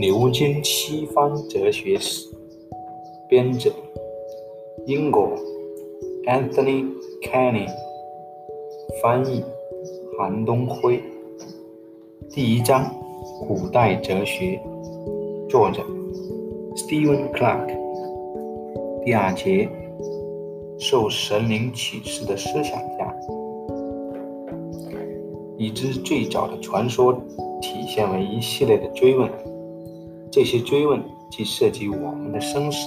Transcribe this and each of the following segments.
牛津西方哲学史，编者英国 Anthony Kenny，翻译韩东辉。第一章：古代哲学，作者 Stephen Clark。第二节：受神灵启示的思想家。已知最早的传说体现为一系列的追问，这些追问既涉及我们的生死，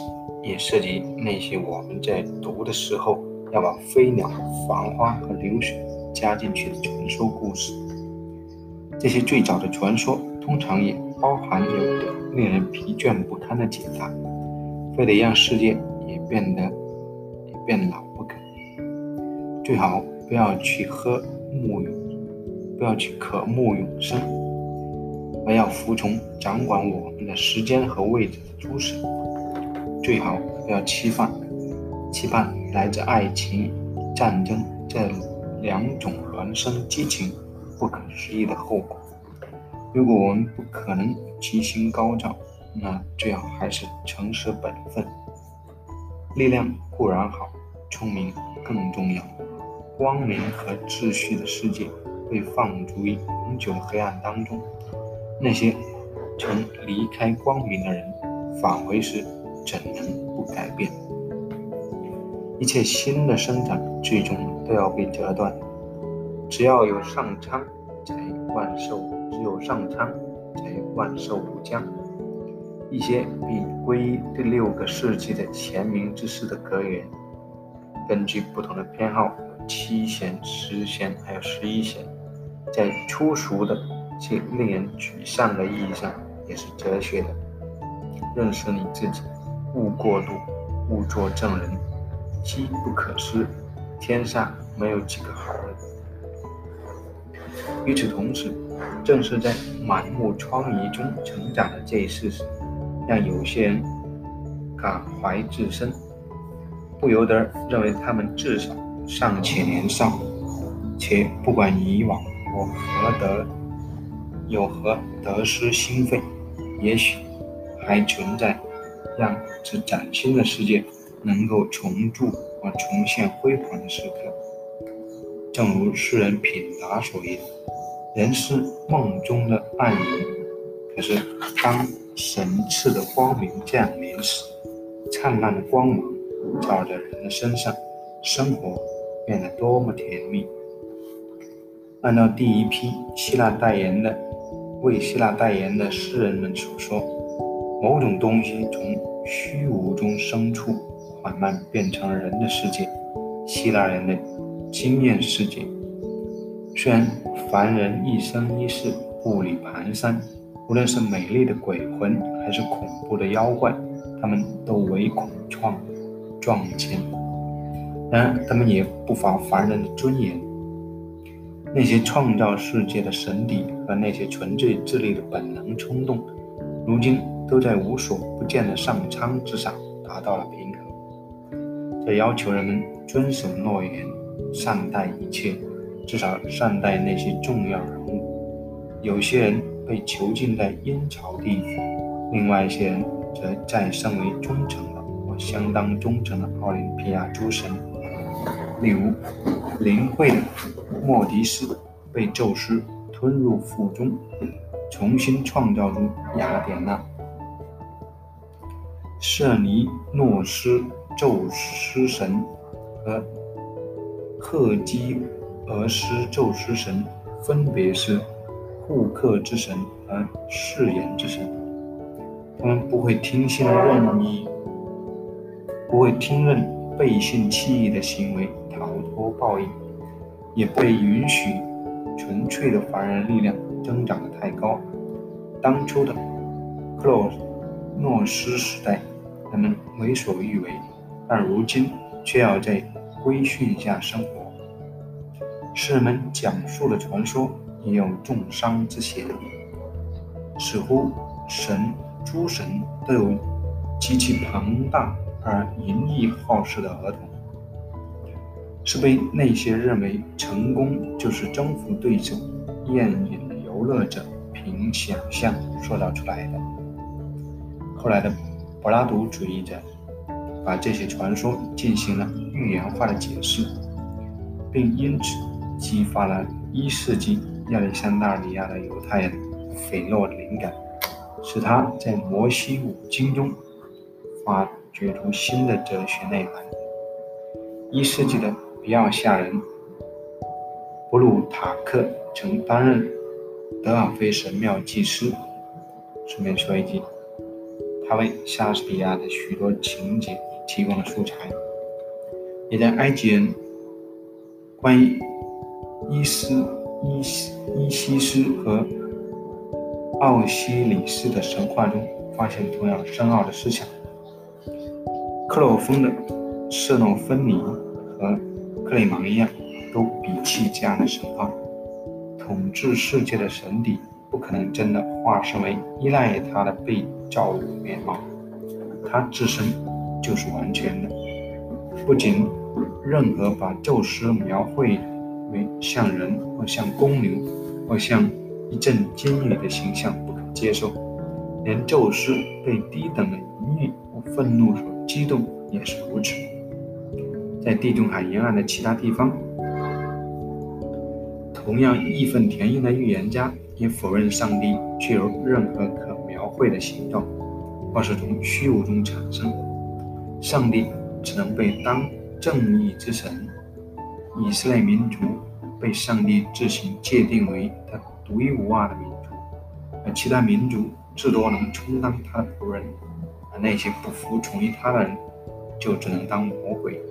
也涉及那些我们在读的时候要把飞鸟、繁花和流水加进去的传说故事。这些最早的传说通常也包含有的令人疲倦不堪的解答，非得让世界也变得也变老不可。最好不要去喝沐浴。不要去渴慕永生，而要服从掌管我们的时间和位置的诸神。最好不要期盼，期盼来自爱情、战争这两种孪生激情不可思议的后果。如果我们不可能吉星高照，那最好还是诚实本分。力量固然好，聪明更重要。光明和秩序的世界。被放逐于永久黑暗当中，那些曾离开光明的人返回时，怎能不改变？一切新的生长最终都要被折断。只要有上苍，才万寿；只有上苍，才万寿无疆。一些被归第六个世纪的前明之士的格言，根据不同的偏好，有七贤、十贤，还有十一贤。在粗俗的且令人沮丧的意义上，也是哲学的。认识你自己，勿过度，勿做证人。机不可失，天下没有几个好人。与此同时，正是在满目疮痍中成长的这一事实，让有些人感怀至深，不由得认为他们至少尚且年少，且不管以往。我何得有何得失心肺？也许还存在让这崭新的世界能够重铸和重现辉煌的时刻。正如诗人品达所言：“人是梦中的暗影。”可是当神赐的光明降临时，灿烂的光芒照在人的身上，生活变得多么甜蜜！按照第一批希腊代言的为希腊代言的诗人们所说，某种东西从虚无中生出，缓慢变成了人的世界，希腊人的经验世界。虽然凡人一生一世步履蹒跚，无论是美丽的鬼魂还是恐怖的妖怪，他们都唯恐撞撞见，然而他们也不乏凡人的尊严。那些创造世界的神邸和那些纯粹智力的本能冲动，如今都在无所不见的上苍之上达到了平衡。这要求人们遵守诺言，善待一切，至少善待那些重要人物。有些人被囚禁在阴曹地府，另外一些人则再升为忠诚的或相当忠诚的奥林匹亚诸神。例如，灵慧的。莫迪斯被宙斯吞入腹中，重新创造出雅典娜；瑟尼诺斯宙斯神和赫基俄斯宙斯神分别是护克之神和誓言之神。他们不会听信任意，不会听任背信弃义的行为，逃脱报应。也被允许纯粹的凡人力量增长的太高。当初的克洛诺斯时代，人们为所欲为，但如今却要在规训下生活。诗人们讲述的传说也有重伤之嫌，似乎神、诸神都有极其庞大而淫逸好事的儿童。是被那些认为成功就是征服对手、宴饮游乐者凭想象塑造出来的。后来的柏拉图主义者把这些传说进行了寓言化的解释，并因此激发了一世纪亚历山大里亚的犹太人斐洛灵感，使他在摩西五经中发掘出新的哲学内涵。一世纪的比奥夏人布鲁塔克曾担任德尔菲神庙祭司。顺便说一句，他为莎士比亚的许多情节提供了素材，也在埃及人关于伊斯伊伊西斯和奥西里斯的神话中发现同样深奥的思想。克洛芬的色诺芬尼和克雷芒一样，都摒弃这样的神话，统治世界的神邸。不可能真的化身为依赖他的被造物面貌，他自身就是完全的。不仅任何把宙斯描绘为像人或像公牛或像一阵金雨的形象不可接受，连宙斯被低等的淫欲或愤怒所激动也是如此。在地中海沿岸的其他地方，同样义愤填膺的预言家。也否认上帝具有任何可描绘的形状，或是从虚无中产生。上帝只能被当正义之神。以色列民族被上帝自行界定为他独一无二的民族，而其他民族至多能充当他的仆人，而那些不服从于他的人就只能当魔鬼。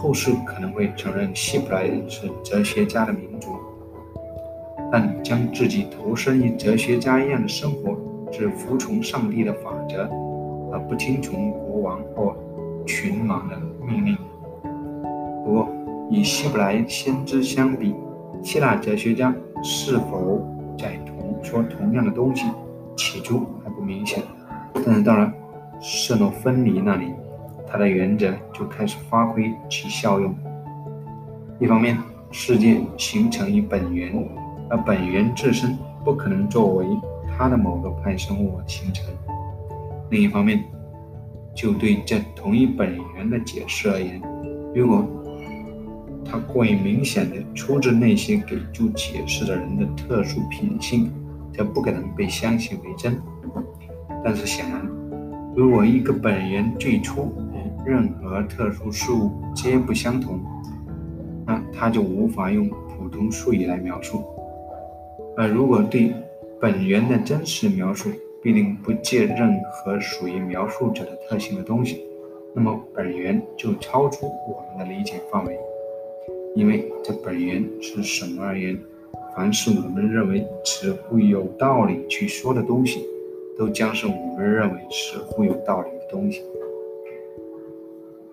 后世可能会承认希伯来人是哲学家的民族。但将自己投身于哲学家一样的生活，只服从上帝的法则，而不听从国王或群马的命令。不过，与希伯来先知相比，希腊哲学家是否在同说同样的东西，起初还不明显。但是到了色诺芬尼那里，他的原则就开始发挥其效用。一方面，世界形成于本源。而本源自身不可能作为它的某个派生物而形成。另一方面，就对这同一本源的解释而言，如果它过于明显的出自那些给出解释的人的特殊品性，则不可能被相信为真。但是显然，如果一个本源最初任何特殊事物皆不相同，那它就无法用普通术语来描述。而如果对本源的真实描述必定不借任何属于描述者的特性的东西，那么本源就超出我们的理解范围。因为这本源是什么而言，凡是我们认为似乎有道理去说的东西，都将是我们认为似乎有道理的东西。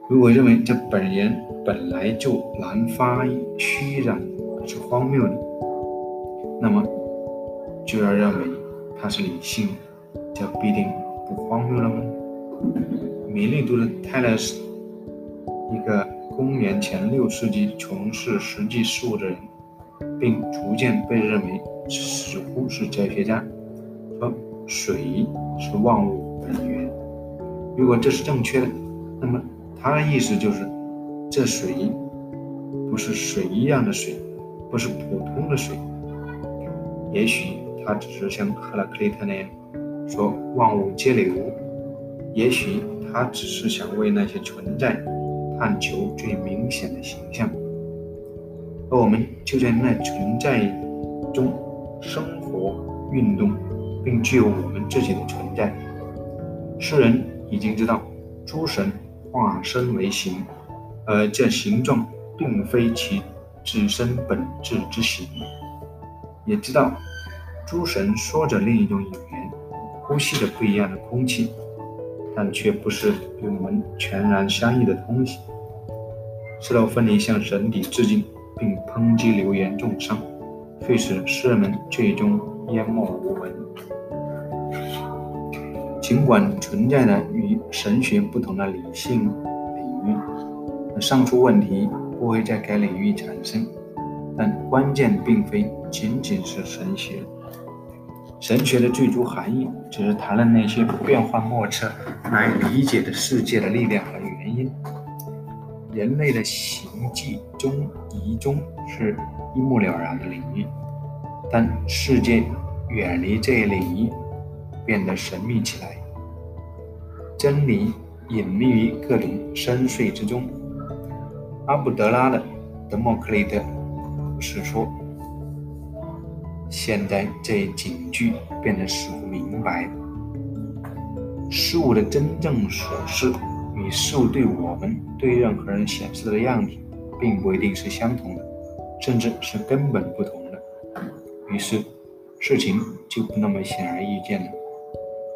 如果认为这本源本来就难发虚染是荒谬的，那么。就要认为它是理性，就必定不荒谬了吗？米利都的泰勒斯，一个公元前六世纪从事实际事务的人，并逐渐被认为似乎是哲学家，说水是万物本源。如果这是正确的，那么他的意思就是，这水不是水一样的水，不是普通的水，也许。他只是像赫拉克利特那样说万物皆流，也许他只是想为那些存在探求最明显的形象，而我们就在那存在中生活、运动，并具有我们自己的存在。诗人已经知道诸神化身为形，而这形状并非其自身本质之形，也知道。诸神说着另一种语言，呼吸着不一样的空气，但却不是与我们全然相异的东西。斯洛芬尼向神邸致敬，并抨击流言重伤，却使诗人们最终淹没无闻。尽管存在着与神学不同的理性领域，上述问题不会在该领域产生，但关键并非仅仅是神学。神学的最初含义只是谈论那些变幻莫测、难以理解的世界的力量和原因。人类的行迹中疑中是一目了然的领域，但世界远离这一领域，变得神秘起来。真理隐秘于各种深邃之中。阿卜德拉的《德谟克利特》是说。现在这一警句变得似乎明白了：事物的真正所示与事物对我们对任何人显示的样子，并不一定是相同的，甚至是根本不同的。于是，事情就不那么显而易见了。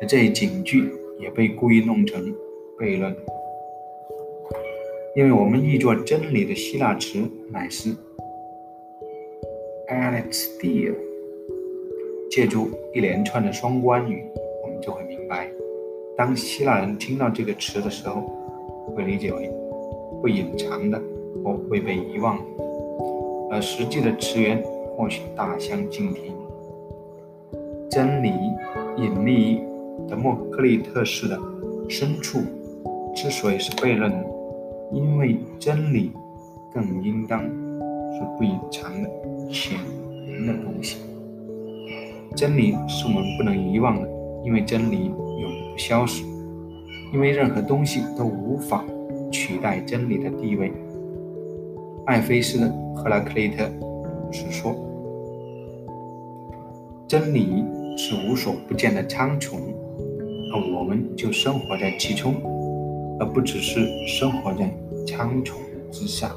而这一警句也被故意弄成悖论，因为我们译作真理的希腊词乃是 “alexia”。借助一连串的双关语，我们就会明白，当希腊人听到这个词的时候，会理解为不隐藏的或未被遗忘，而实际的词源或许大相径庭。真理隐匿于德谟克利特式的深处，之所以是悖论，因为真理更应当是不隐藏的潜能的东西。真理是我们不能遗忘的，因为真理永不消失，因为任何东西都无法取代真理的地位。艾菲斯的赫拉克利特是说，真理是无所不见的苍穹，而我们就生活在其中，而不只是生活在苍穹之下。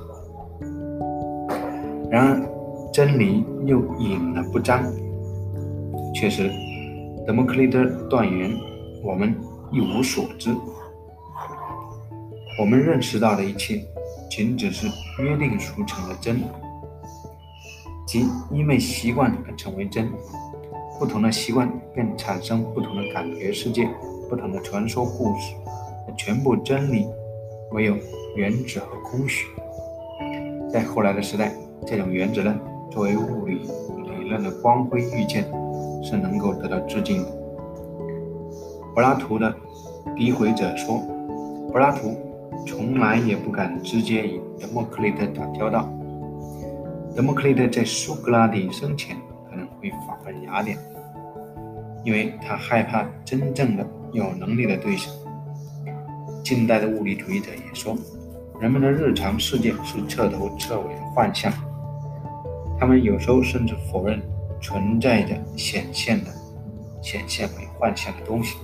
然而，真理又隐而不彰。确实，德谟克利特断言，我们一无所知。我们认识到的一切，仅只是约定俗成的真，即因为习惯而成为真。不同的习惯便产生不同的感觉世界，不同的传说故事。全部真理，唯有原子和空虚。在后来的时代，这种原子论作为物理理论的光辉遇见。是能够得到致敬的。柏拉图的诋毁者说，柏拉图从来也不敢直接与德谟克利特打交道。德谟克利特在苏格拉底生前会访问雅典，因为他害怕真正的有能力的对手。近代的物理主义者也说，人们的日常世界是彻头彻尾的幻象。他们有时候甚至否认。存在着显现的、显现为幻象的东西。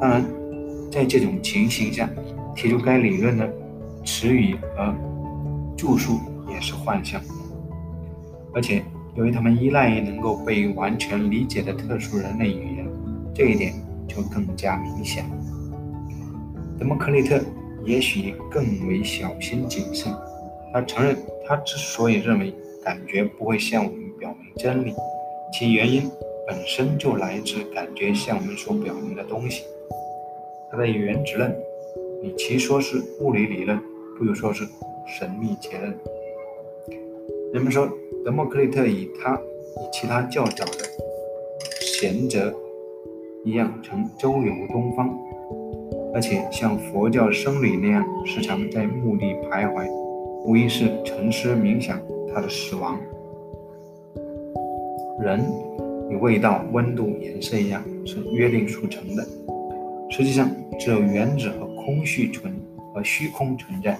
当然，在这种情形下，提出该理论的词语和著述也是幻象。而且，由于他们依赖于能够被完全理解的特殊人类语言，这一点就更加明显。德谟克利特也许更为小心谨慎。他承认，他之所以认为感觉不会向我们。表明真理，其原因本身就来自感觉向我们所表明的东西。他的原子论，与其说是物理理论，不如说是神秘结论。人们说，德谟克利特与他与其他较早的贤者一样，曾周游东方，而且像佛教僧侣那样，时常在墓地徘徊，无疑是沉思冥想他的死亡。人与味道、温度、颜色一样，是约定俗成的。实际上，只有原子和空虚存和虚空存在。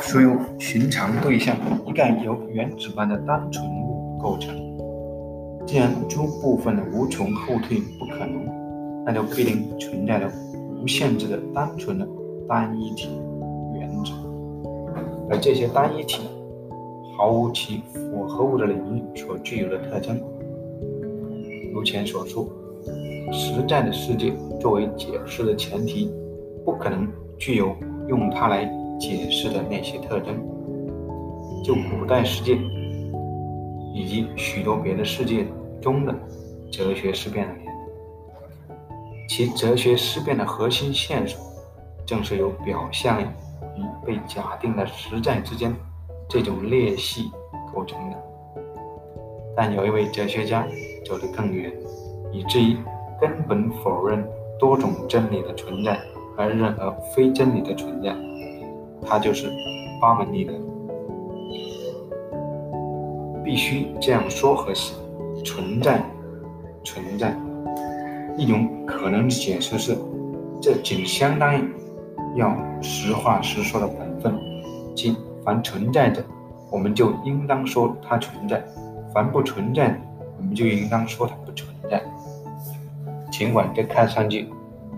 所有寻常对象一概由原子般的单纯物构成。既然诸部分的无穷后退不可能，那就必定存在着无限制的单纯的单一体原子，而这些单一体。毫无其复合物的领域所具有的特征。如前所述，实在的世界作为解释的前提，不可能具有用它来解释的那些特征。就古代世界以及许多别的世界中的哲学思辨而言，其哲学思辨的核心线索，正是由表象与被假定的实在之间。这种裂隙构成的，但有一位哲学家走得更远，以至于根本否认多种真理的存在和任何非真理的存在。他就是巴门尼德。必须这样说和写。存在，存在。一种可能的解释是，这仅相当于要实话实说的本分，即凡存在着，我们就应当说它存在；凡不存在，我们就应当说它不存在。尽管这看上去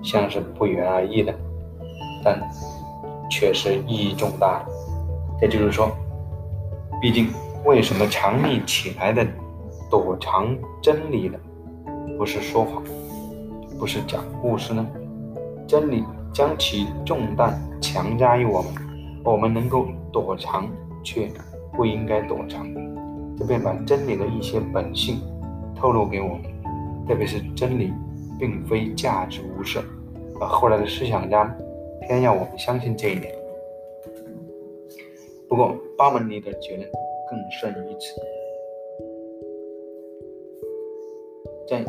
像是不言而喻的，但确实意义重大。也就是说，毕竟。为什么藏匿起来的、躲藏真理的，不是说谎，不是讲故事呢？真理将其重担强加于我们，我们能够躲藏，却不应该躲藏，这便把真理的一些本性透露给我们，特别是真理并非价值无色，而后来的思想家偏要我们相信这一点。不过，巴门尼的结论。更胜于此，在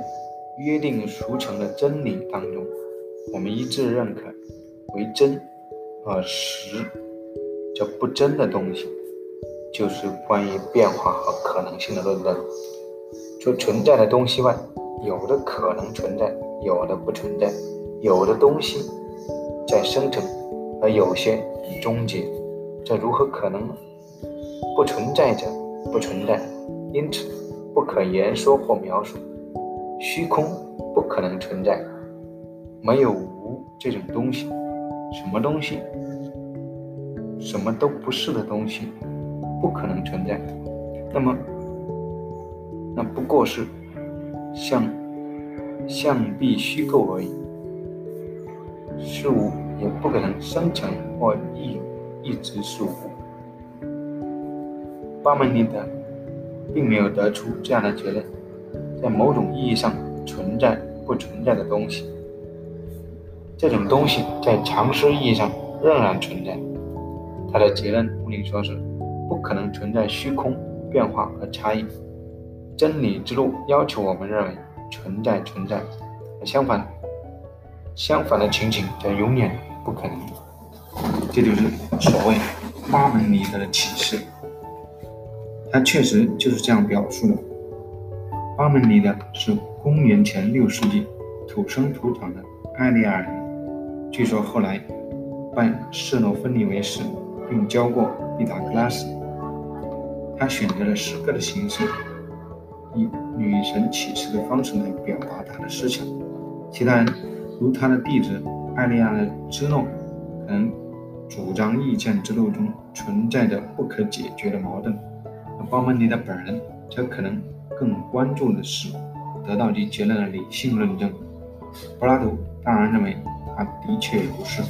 约定俗成的真理当中，我们一致认可为真而实这不真的东西，就是关于变化和可能性的论断。除存在的东西外，有的可能存在，有的不存在；有的东西在生成，而有些已终结，这如何可能？不存在者不存在，因此不可言说或描述。虚空不可能存在，没有无这种东西。什么东西？什么都不是的东西，不可能存在。那么，那不过是像象壁虚构而已。事物也不可能生成或一一直是无。巴门尼德并没有得出这样的结论：在某种意义上存在不存在的东西，这种东西在常识意义上仍然存在。他的结论可以说是不可能存在虚空、变化和差异。真理之路要求我们认为存在存在，相反，相反的情景则永远不可能。这就是所谓巴门尼德的启示。他确实就是这样表述的。巴门尼德是公元前六世纪土生土长的埃利亚人，据说后来拜舍诺芬尼为师，并教过毕达哥拉斯。他选择了诗歌的形式，以女神启示的方式来表达他的思想。其他人如他的弟子艾利亚的芝诺，可能主张意见之路中存在着不可解决的矛盾。而巴门尼德本人则可能更关注的是得到其结论的理性论证。柏拉图当然认为他的确如是，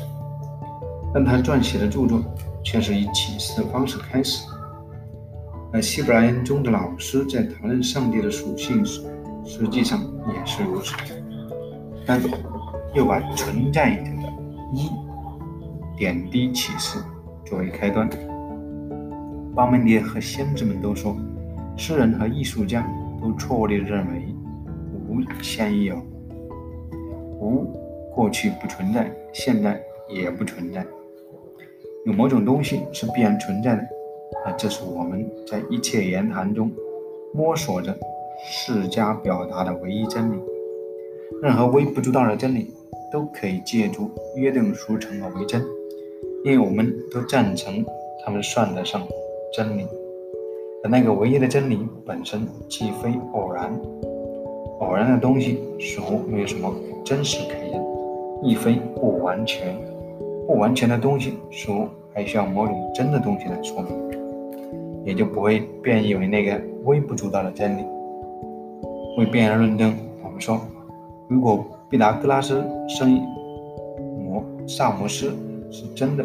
但他撰写的著作却是以启示的方式开始。而希伯来人中的老师在讨论上帝的属性时，实际上也是如此，但又把存在着的一点滴启示作为开端。巴门尼和先知们都说，诗人和艺术家都错误地认为无先有，无过去不存在，现在也不存在，有某种东西是必然存在的，啊，这是我们在一切言谈中摸索着释迦表达的唯一真理。任何微不足道的真理都可以借助约定俗成而为真，因为我们都赞成他们算得上。真理，而那个唯一的真理本身既非偶然，偶然的东西似乎没有什么真实可言；亦非不完全，不完全的东西似乎还需要某种真的东西来说明，也就不会变异为那个微不足道的真理。为辩而论证，我们说，如果毕达哥拉斯生摩萨摩斯是真的，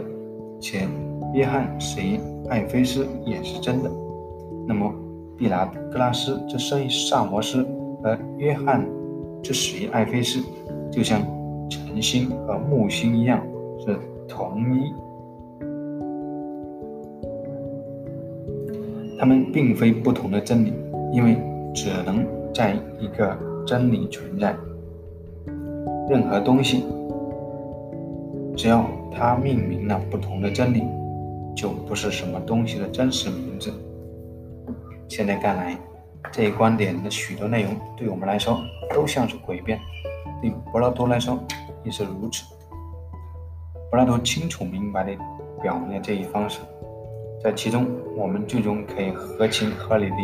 且约翰死于爱菲斯也是真的，那么毕达哥拉斯之生于萨摩斯和约翰之死于爱菲斯，就像晨星和木星一样是同一。他们并非不同的真理，因为只能在一个真理存在。任何东西，只要它命名了不同的真理，就不是什么东西的真实名字。现在看来，这一观点的许多内容对我们来说都像是诡辩，对柏拉图来说也是如此。柏拉图清楚明白地表明了这一方式，在其中，我们最终可以合情合理地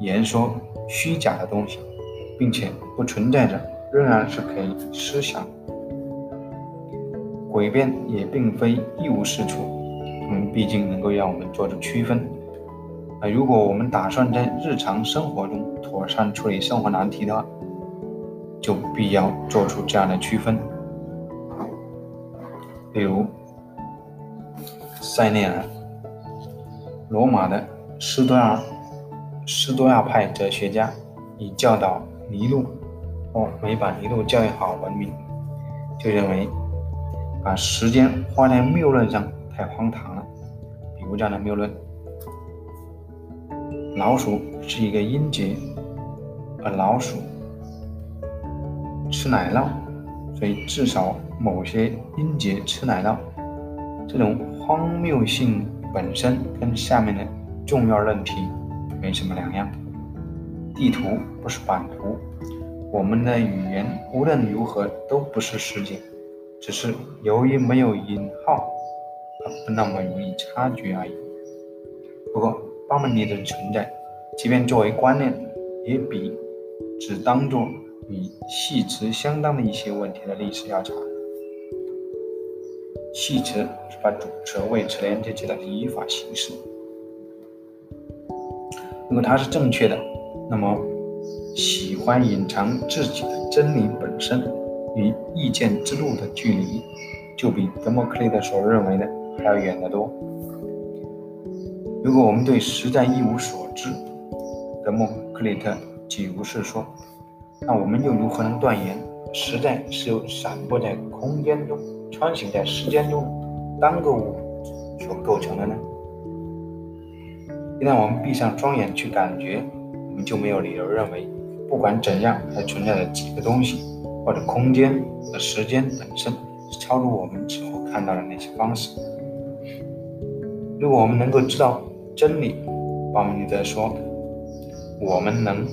言说虚假的东西，并且不存在着。仍然是可以思想，诡辩也并非一无是处，嗯毕竟能够让我们做出区分。啊，如果我们打算在日常生活中妥善处理生活难题的话，就必要做出这样的区分。比如，塞内尔，罗马的斯多亚斯多亚派哲学家，以教导尼禄。或没把一路教育好闻名，就认为把时间花在谬论上太荒唐了。比如这样的谬论：老鼠是一个音节，而老鼠吃奶酪，所以至少某些音节吃奶酪。这种荒谬性本身跟下面的重要论题没什么两样。地图不是版图。我们的语言无论如何都不是世界，只是由于没有引号而不那么容易察觉而已。不过，巴门尼的存在，即便作为观念，也比只当作与系辞相当的一些问题的历史要长。系辞是把主词谓词连接起来的语法形式。如果它是正确的，那么。喜欢隐藏自己的真理本身与意见之路的距离，就比德谟克利特所认为的还要远得多。如果我们对实在一无所知，德谟克利特岂如是说？那我们又如何能断言实在是由散播在空间中、穿行在时间中单个物所构成的呢？一旦我们闭上双眼去感觉，我们就没有理由认为。不管怎样，还存在着几个东西，或者空间和时间本身是超出我们之后看到的那些方式。如果我们能够知道真理，巴门尼德说，我们能，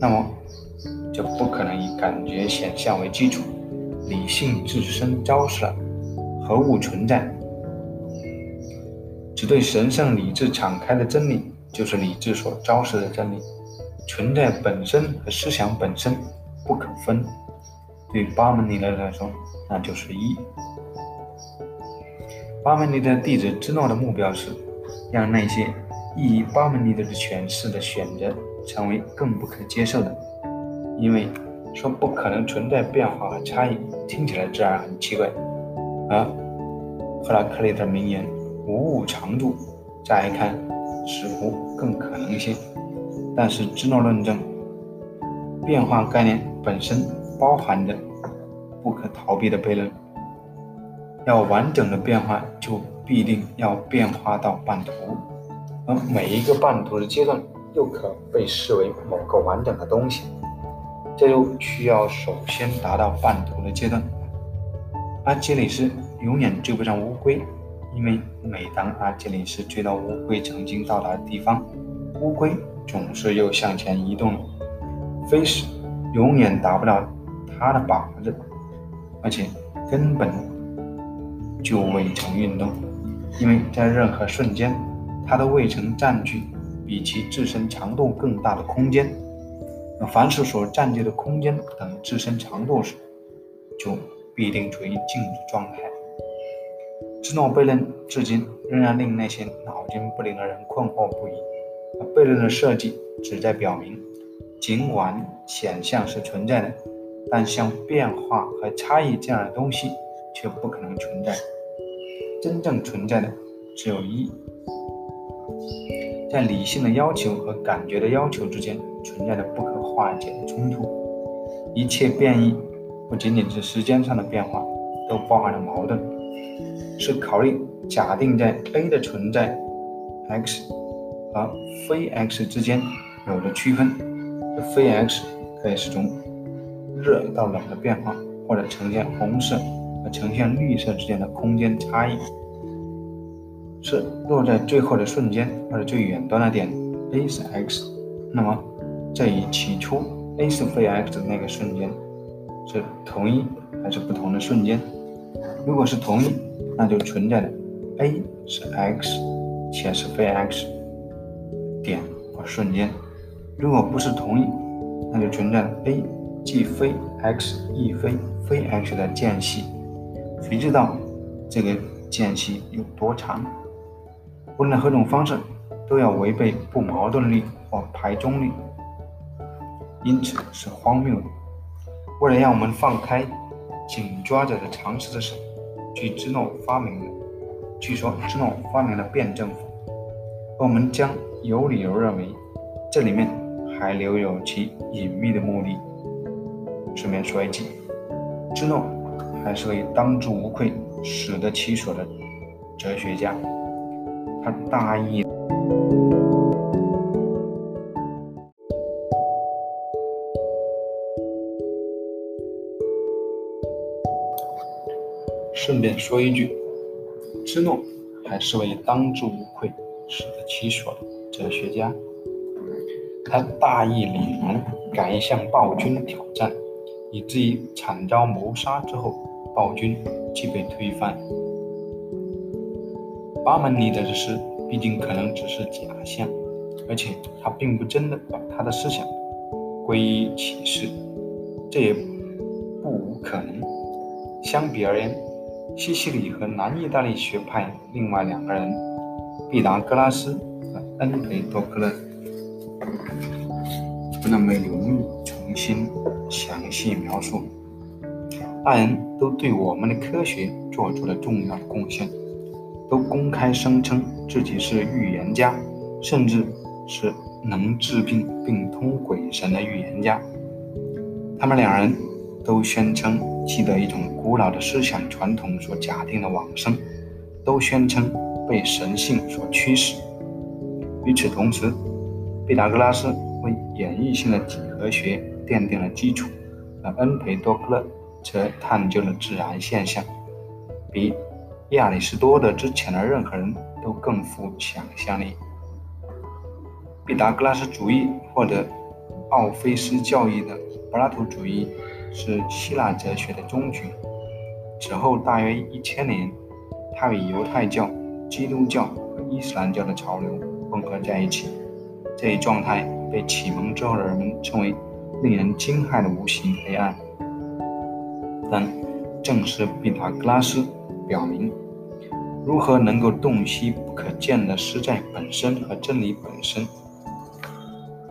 那么就不可能以感觉显象为基础，理性自身昭示了何物存在。只对神圣理智敞开的真理，就是理智所昭示的真理。存在本身和思想本身不可分，对巴门尼德来说，那就是一。巴门尼德弟子芝诺的目标是，让那些异于巴门尼德的诠释的选择成为更不可接受的，因为说不可能存在变化和差异，听起来自然很奇怪。而赫拉克利特名言“无物常驻”，乍一看似乎更可能一些。但是，芝诺论证，变化概念本身包含着不可逃避的悖论。要完整的变化，就必定要变化到半途，而每一个半途的阶段又可被视为某个完整的东西。这就需要首先达到半途的阶段。阿基里斯永远追不上乌龟，因为每当阿基里斯追到乌龟曾经到达的地方，乌龟。总是又向前移动了，飞时永远达不到它的靶子，而且根本就未曾运动，因为在任何瞬间，它都未曾占据比其自身长度更大的空间。那凡是所占据的空间等自身长度时，就必定处于静止状态。芝诺悖论至今仍然令那些脑筋不灵的人困惑不已。悖论的设计旨在表明，尽管显象是存在的，但像变化和差异这样的东西却不可能存在。真正存在的只有一。在理性的要求和感觉的要求之间存在着不可化解的冲突。一切变异，不仅仅是时间上的变化，都包含了矛盾，是考虑假定在 A 的存在，x。和非 x 之间有着区分，这非 x 可以是从热到冷的变化，或者呈现红色和呈现绿色之间的空间差异，是落在最后的瞬间或者最远端的点 a 是 x，那么这与起初 a 是非 x 的那个瞬间是同一还是不同的瞬间？如果是同一，那就存在的 a 是 x 且是非 x 点或瞬间；如果不是同一，那就存在 a 既非 x 亦非非 x 的间隙。谁知道这个间隙有多长？无论何种方式，都要违背不矛盾律或排中律，因此是荒谬的。为了让我们放开紧抓着的常识的手。据芝诺发明的，据说芝诺发明了辩证法，我们将有理由认为，这里面还留有其隐秘的目的。顺便说一句，芝诺还是位当之无愧、死得其所的哲学家，他大意。顺便说一句，芝诺还是位当之无愧、死得其所哲学家。他大义凛然，敢于向暴君挑战，以至于惨遭谋杀之后，暴君即被推翻。巴门尼德的诗毕竟可能只是假象，而且他并不真的把他的思想归于启示，这也不无可能。相比而言，西西里和南意大利学派另外两个人，毕达哥拉斯和恩培多克勒，不那么容易重新详细描述。大人都对我们的科学做出了重要的贡献，都公开声称自己是预言家，甚至是能治病并通鬼神的预言家。他们两人都宣称。记得一种古老的思想传统所假定的往生，都宣称被神性所驱使。与此同时，毕达哥拉斯为演绎性的几何学奠定了基础，而恩培多克勒则探究了自然现象，比亚里士多德之前的任何人都更富想象力。毕达哥拉斯主义或者奥菲斯教义的柏拉图主义。是希腊哲学的终局。此后大约一千年，他与犹太教、基督教和伊斯兰教的潮流混合在一起。这一状态被启蒙之后的人们称为令人惊骇的无形黑暗。但正是毕达哥拉斯表明，如何能够洞悉不可见的实在本身和真理本身。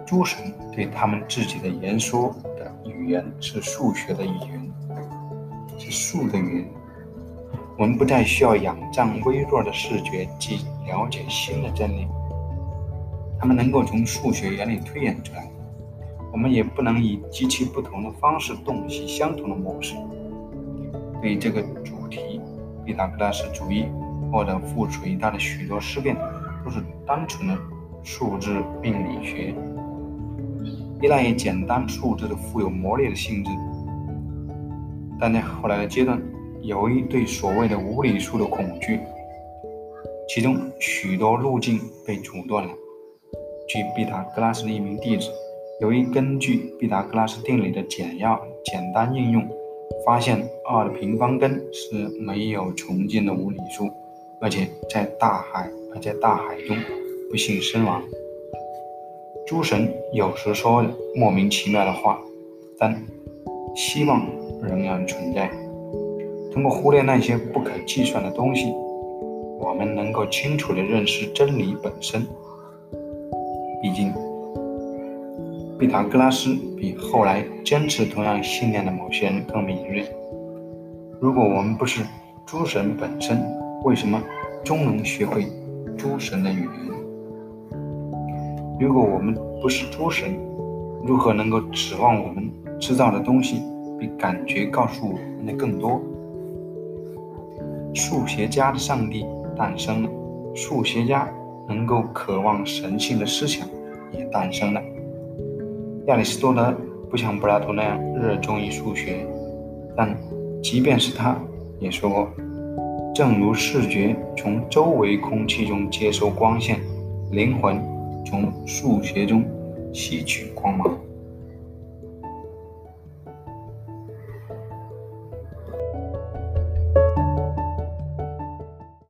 诸神对他们自己的言说的。语言是数学的语言，是数的语言。我们不再需要仰仗微弱的视觉去了解新的真理，他们能够从数学原理推演出来。我们也不能以极其不同的方式洞悉相同的模式。对于这个主题，毕达哥拉斯主义或者附属于他的许多思辨，都是单纯的数字命理学。依赖于简单数字的富有魔力的性质，但在后来的阶段，由于对所谓的无理数的恐惧，其中许多路径被阻断了。据毕达哥拉斯的一名弟子，由于根据毕达哥拉斯定理的简要简单应用，发现二的平方根是没有穷尽的无理数，而且在大海而在大海中不幸身亡。诸神有时说莫名其妙的话，但希望仍然存在。通过忽略那些不可计算的东西，我们能够清楚地认识真理本身。毕竟，毕达哥拉斯比后来坚持同样信念的某些人更敏锐。如果我们不是诸神本身，为什么终能学会诸神的语言？如果我们不是诸神，如何能够指望我们知道的东西比感觉告诉我们的更多？数学家的上帝诞生了，数学家能够渴望神性的思想也诞生了。亚里士多德不像柏拉图那样热衷于数学，但即便是他，也说过，正如视觉从周围空气中接收光线，灵魂从数学中吸取光芒。